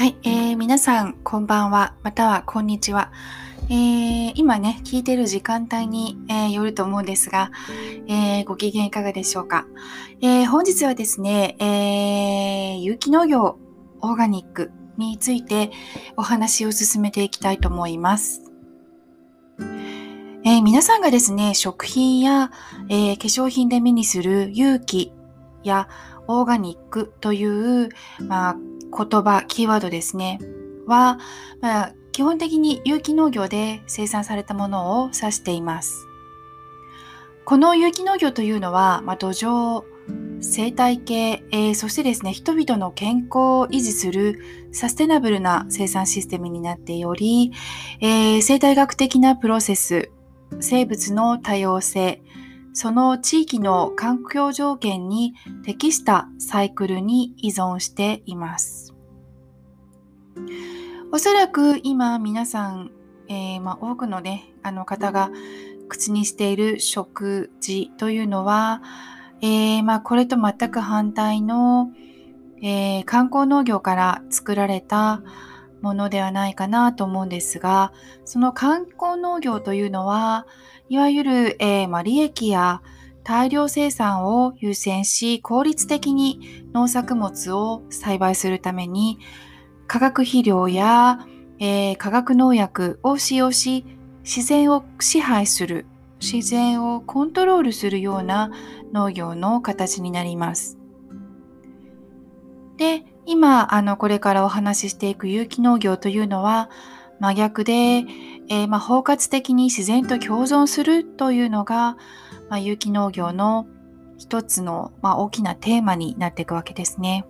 はい、えー、皆さんこんばんは、またはこんにちは。えー、今ね、聞いている時間帯に、えー、よると思うんですが、えー、ご機嫌いかがでしょうか。えー、本日はですね、えー、有機農業オーガニックについてお話を進めていきたいと思います。えー、皆さんがですね、食品や、えー、化粧品で目にする有機やオーガニックという、まあ、言葉、キーワードですね、は、まあ、基本的に有機農業で生産されたものを指しています。この有機農業というのは、まあ、土壌、生態系、えー、そしてですね、人々の健康を維持するサステナブルな生産システムになっており、えー、生態学的なプロセス、生物の多様性、その地域の環境条件に適したサイクルに依存しています。おそらく今皆さん、えー、まあ、多くのね、あの方が口にしている食事というのは、えー、まあ、これと全く反対の、えー、観光農業から作られたものではないかなと思うんですが、その観光農業というのは、いわゆる、えー、まあ、利益や大量生産を優先し、効率的に農作物を栽培するために、化学肥料や、えー、化学農薬を使用し、自然を支配する、自然をコントロールするような農業の形になります。で、今、あの、これからお話ししていく有機農業というのは、真逆で、えー、まあ、包括的に自然と共存するというのが、まあ、有機農業の一つの、まあ、大きなテーマになっていくわけですね。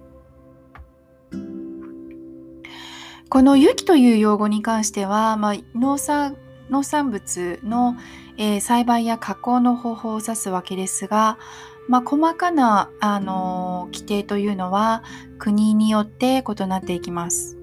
この有機という用語に関しては、まあ、農産農産物の、えー、栽培や加工の方法を指すわけですが、まあ、細かな、あの、規定というのは国によって異なっていきます。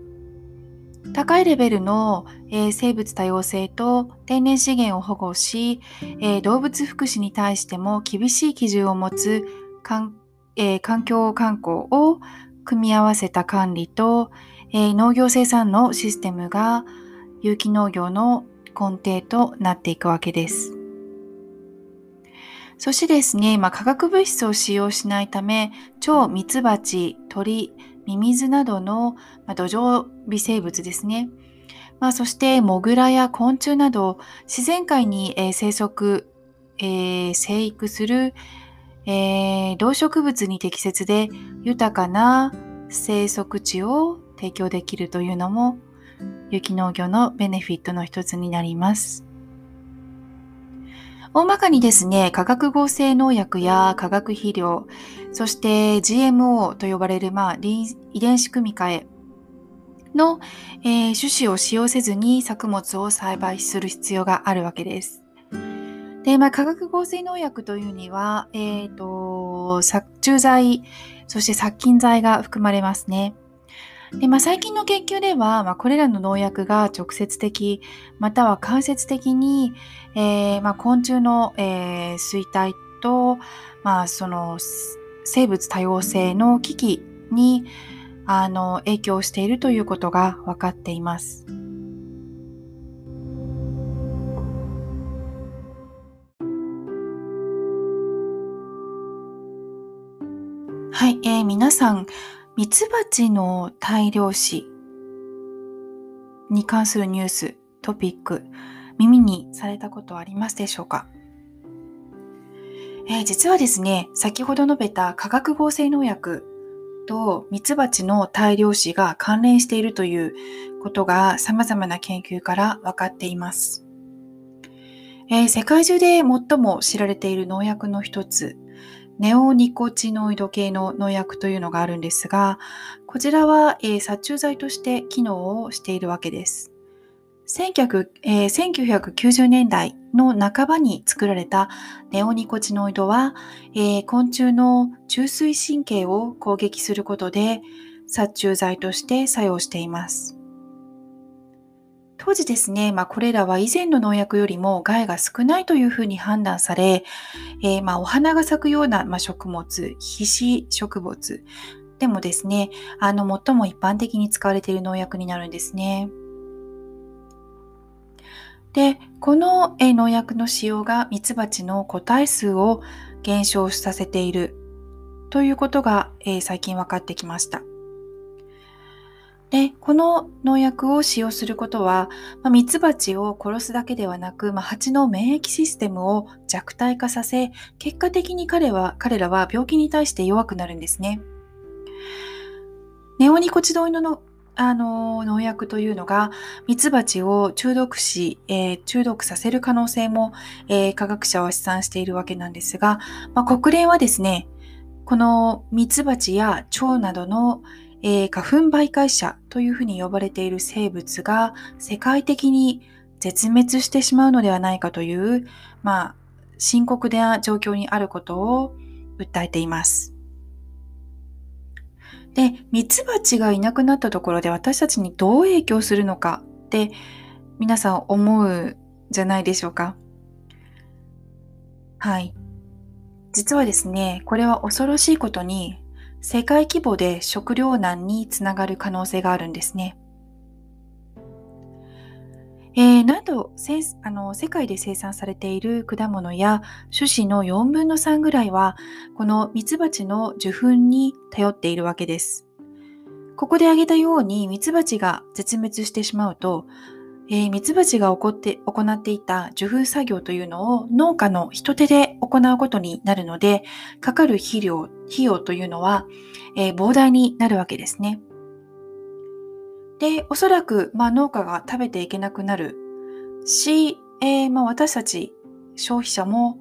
高いレベルの、えー、生物多様性と天然資源を保護し、えー、動物福祉に対しても厳しい基準を持つ環,、えー、環境観光を組み合わせた管理と、え農業生産のシステムが有機農業の根底となっていくわけです。そしてですね、まあ、化学物質を使用しないため、超ミツバチ、鳥、ミミズなどの、まあ、土壌微生物ですね。まあ、そしてモグラや昆虫など自然界に、えー、生息、えー、生育する、えー、動植物に適切で豊かな生息地を提供できるというのも有機農業のベネフィットの一つになります。大まかにですね、化学合成農薬や化学肥料、そして GMO と呼ばれる、まあ、遺伝子組み換えの、えー、種子を使用せずに作物を栽培する必要があるわけです。で、まあ、化学合成農薬というには、えっ、ー、と、殺虫剤、そして殺菌剤が含まれますね。で、まあ、最近の研究では、まあ、これらの農薬が直接的、または間接的に、えー、まあ、昆虫の、えー、衰退と、まあ、その生物多様性の危機にあの影響しているということが分かっています。はい、えー、皆さん、ミツバチの大量死に関するニュース、トピック、耳にされたことありますでしょうか、えー、実はですね、先ほど述べた化学合成農薬とミツバチの大量死が関連しているということが様々な研究から分かっています。えー、世界中で最も知られている農薬の一つ、ネオニコチノイド系の農薬というのがあるんですが、こちらは、えー、殺虫剤として機能をしているわけです。えー、1990年代の半ばに作られたネオニコチノイドは、えー、昆虫の中枢神経を攻撃することで殺虫剤として作用しています。当時ですね、まあ、これらは以前の農薬よりも害が少ないというふうに判断され、えー、まあ、お花が咲くような、ま、食物、皮脂植物でもですね、あの、最も一般的に使われている農薬になるんですね。で、この農薬の使用がミツバチの個体数を減少させているということが、えー、最近分かってきました。で、この農薬を使用することは、まあ、ミツバチを殺すだけではなく、まあ、蜂の免疫システムを弱体化させ、結果的に彼は彼らは病気に対して弱くなるんですね。ネオニコチドイドのあの農薬というのがミツバチを中毒死、えー、中毒させる可能性も、えー、科学者は試算しているわけなんですが、まあ、国連はですね、このミツバチや蝶などの、えー、花粉媒介者というふうに呼ばれている生物が世界的に絶滅してしまうのではないかという、まあ、深刻な状況にあることを訴えています。で、ミツバチがいなくなったところで私たちにどう影響するのかって皆さん思うじゃないでしょうか。はい。実はですね、これは恐ろしいことに世界規模で食糧難につながる可能性があるんですね。えー、なんとあの世界で生産されている果物や種子の4分の3ぐらいはこのミツバチの受粉に頼っているわけです。ここで挙げたようにミツバチが絶滅してしまうと、えー、ミツバチが行って行っていた受粉作業というのを農家の人手で行うことになるので、かかる肥料、費用というのは、えー、膨大になるわけですね。で、おそらく、まあ、農家が食べていけなくなるし、えー、まあ、私たち消費者も、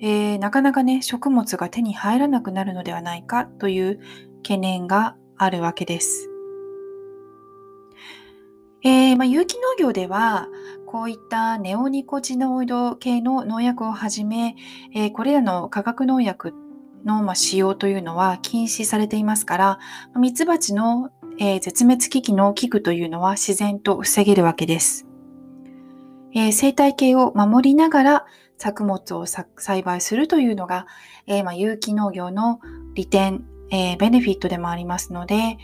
えー、なかなかね、食物が手に入らなくなるのではないかという懸念があるわけです。えー、まあ、有機農業では、こういったネオニコチノイド系の農薬をはじめ、えー、これらの化学農薬の、まあ、使用というのは禁止されていますから、ミツバチのえー、絶滅危機の危惧というのは自然と防げるわけです。えー、生態系を守りながら作物を栽培するというのが、えー、まあ、有機農業の利点、えベネフィットでもありますので、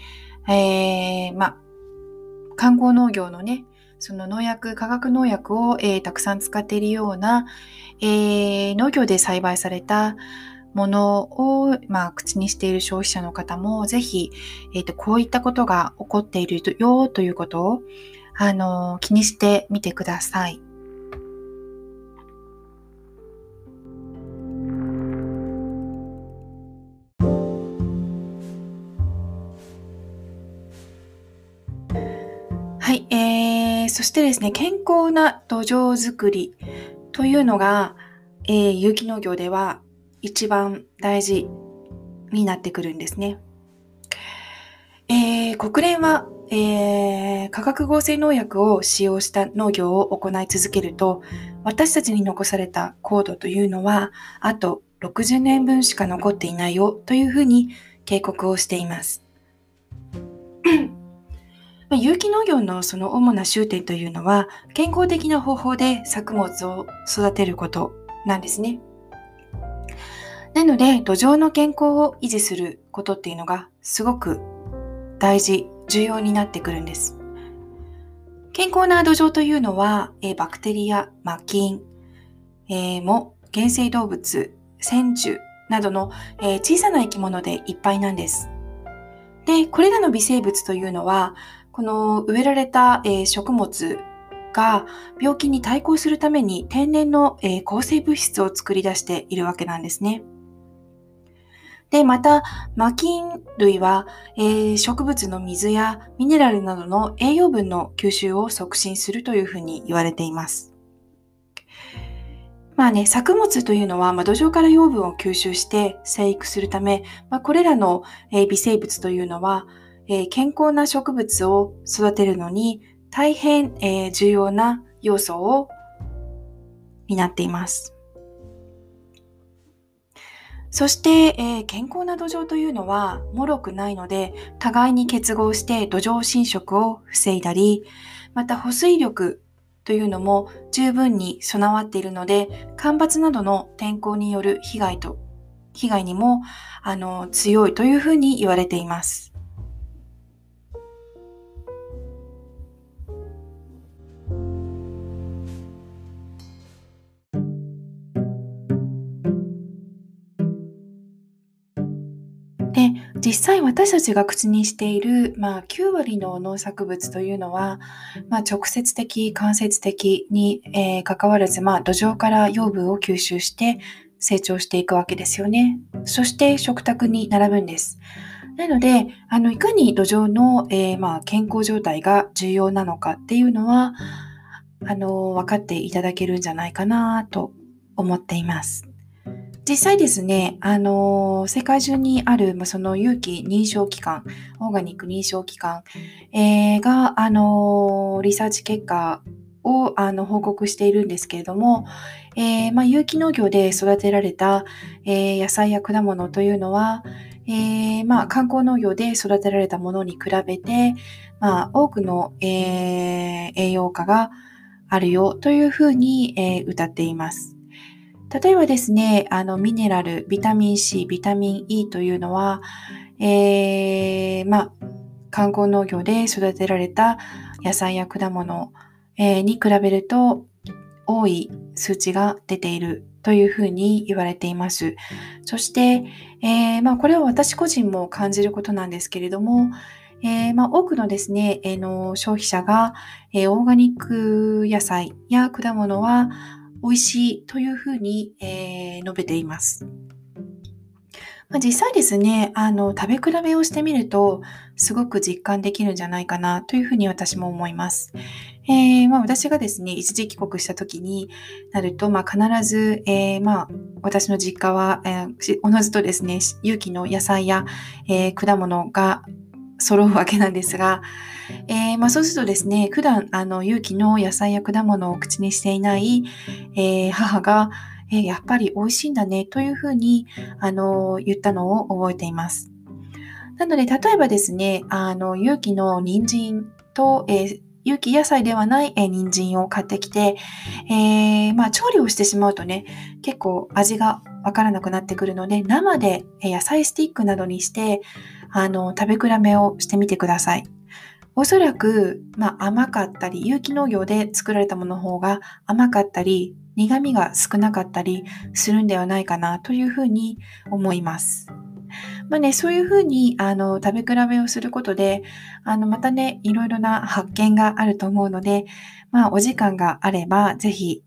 えまあ、観光農業のね、その農薬、化学農薬を、えたくさん使っているような、え農業で栽培されたものを、まあ、口にしている消費者の方も、ぜひ、え、ー、と、こういったことが起こっているよということを、あの、気にしてみてくださ。い、してですね、健康な土壌づくりというのが、えー、有機農業では一番大事になってくるんですね。えー、国連は、えー、化学合成農薬を使用した農業を行い続けると、私たちに残されたコードというのは、あと60年分しか残っていないよというふうに警告をしています。ま有機農業のその主な終点というのは、健康的な方法で作物を育てることなんですね。なので、土壌の健康を維持することっていうのがすごく大事、重要になってくるんです。健康な土壌というのは、え、バクテリア、マキン、えー、藻、原生動物、線虫などの、えー、小さな生き物でいっぱいなんです。で、これらの微生物というのは、この植えられた、えー、食物が病気に対抗するために天然の、えー、抗生物質を作り出しているわけなんですね。で、また、マキン類は、えー、植物の水やミネラルなどの栄養分の吸収を促進するというふうに言われています。まあね、作物というのは、まあ、土壌から養分を吸収して生育するため、まあ、これらの、え、微生物というのは、えー、健康な植物を育てるのに大変、えー、重要な要素を担っています。そして、えー、健康な土壌というのは脆くないので、互いに結合して土壌侵食を防いだり、また保水力というのも十分に備わっているので、干ばつなどの天候による被害と被害にもあの強いというふうに言われています。際私たちが口にしている、まあ、9割の農作物というのは、まあ、直接的、間接的に、えー、関わらず、まあ、土壌から養分を吸収して成長していくわけですよね。そして食卓に並ぶんです。なので、あのいかに土壌の、えー、まあ、健康状態が重要なのかっていうのは、あの分かっていただけるんじゃないかなと思っています。実際ですね、あの、世界中にある、まその有機認証機関、オーガニック認証機関、えー、が、あの、リサーチ結果をあの報告しているんですけれども、えー、まあ、有機農業で育てられた、えー、野菜や果物というのは、えー、まあ、観光農業で育てられたものに比べて、まあ、多くの、え栄養価があるよというふうに、え歌っています。例えばですね、あのミネラル、ビタミン C、ビタミン E というのは、えー、まあ、観光農業で育てられた野菜や果物、えー、に比べると多い数値が出ているというふうに言われています。そして、えー、まあ、これは私個人も感じることなんですけれども、えー、まあ、多くのですね、えー、の消費者が、えオーガニック野菜や果物は美味しいというふうに、えー、述べています。まあ、実際ですね、あの、食べ比べをしてみると、すごく実感できるんじゃないかなというふうに私も思います。えー、まあ、私がですね、一時帰国した時になると、まあ、必ず、えー、まあ、私の実家は、えー、おのずとですね、有機の野菜や、え果物が揃うわけなんですが、えー、まあ、そうするとですね、普段あの有機の野菜や果物を口にしていない、えー、母が、えー、やっぱり美味しいんだねというふうにあの言ったのを覚えています。なので、例えばですね、あの有機の人参と、え有機野菜ではない、え人参を買ってきて、えまあ、調理をしてしまうとね、結構味がわからなくなってくるので、生で野菜スティックなどにして、あの、食べ比べをしてみてください。おそらく、まあ、甘かったり、有機農業で作られたものの方が甘かったり、苦味が少なかったりするんではないかなというふうに思います。まあね、そういうふうにあの食べ比べをすることで、あのまたね、いろいろな発見があると思うので、まあ、お時間があれば、ぜひ、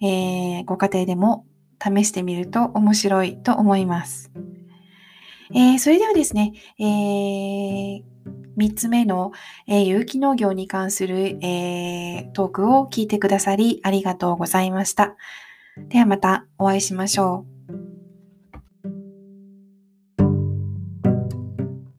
えー、ご家庭でも試してみると面白いと思います。えー、それではですね、えー、3つ目の、えー、有機農業に関する、えー、トークを聞いてくださりありがとうございました。ではまたお会いしましょう。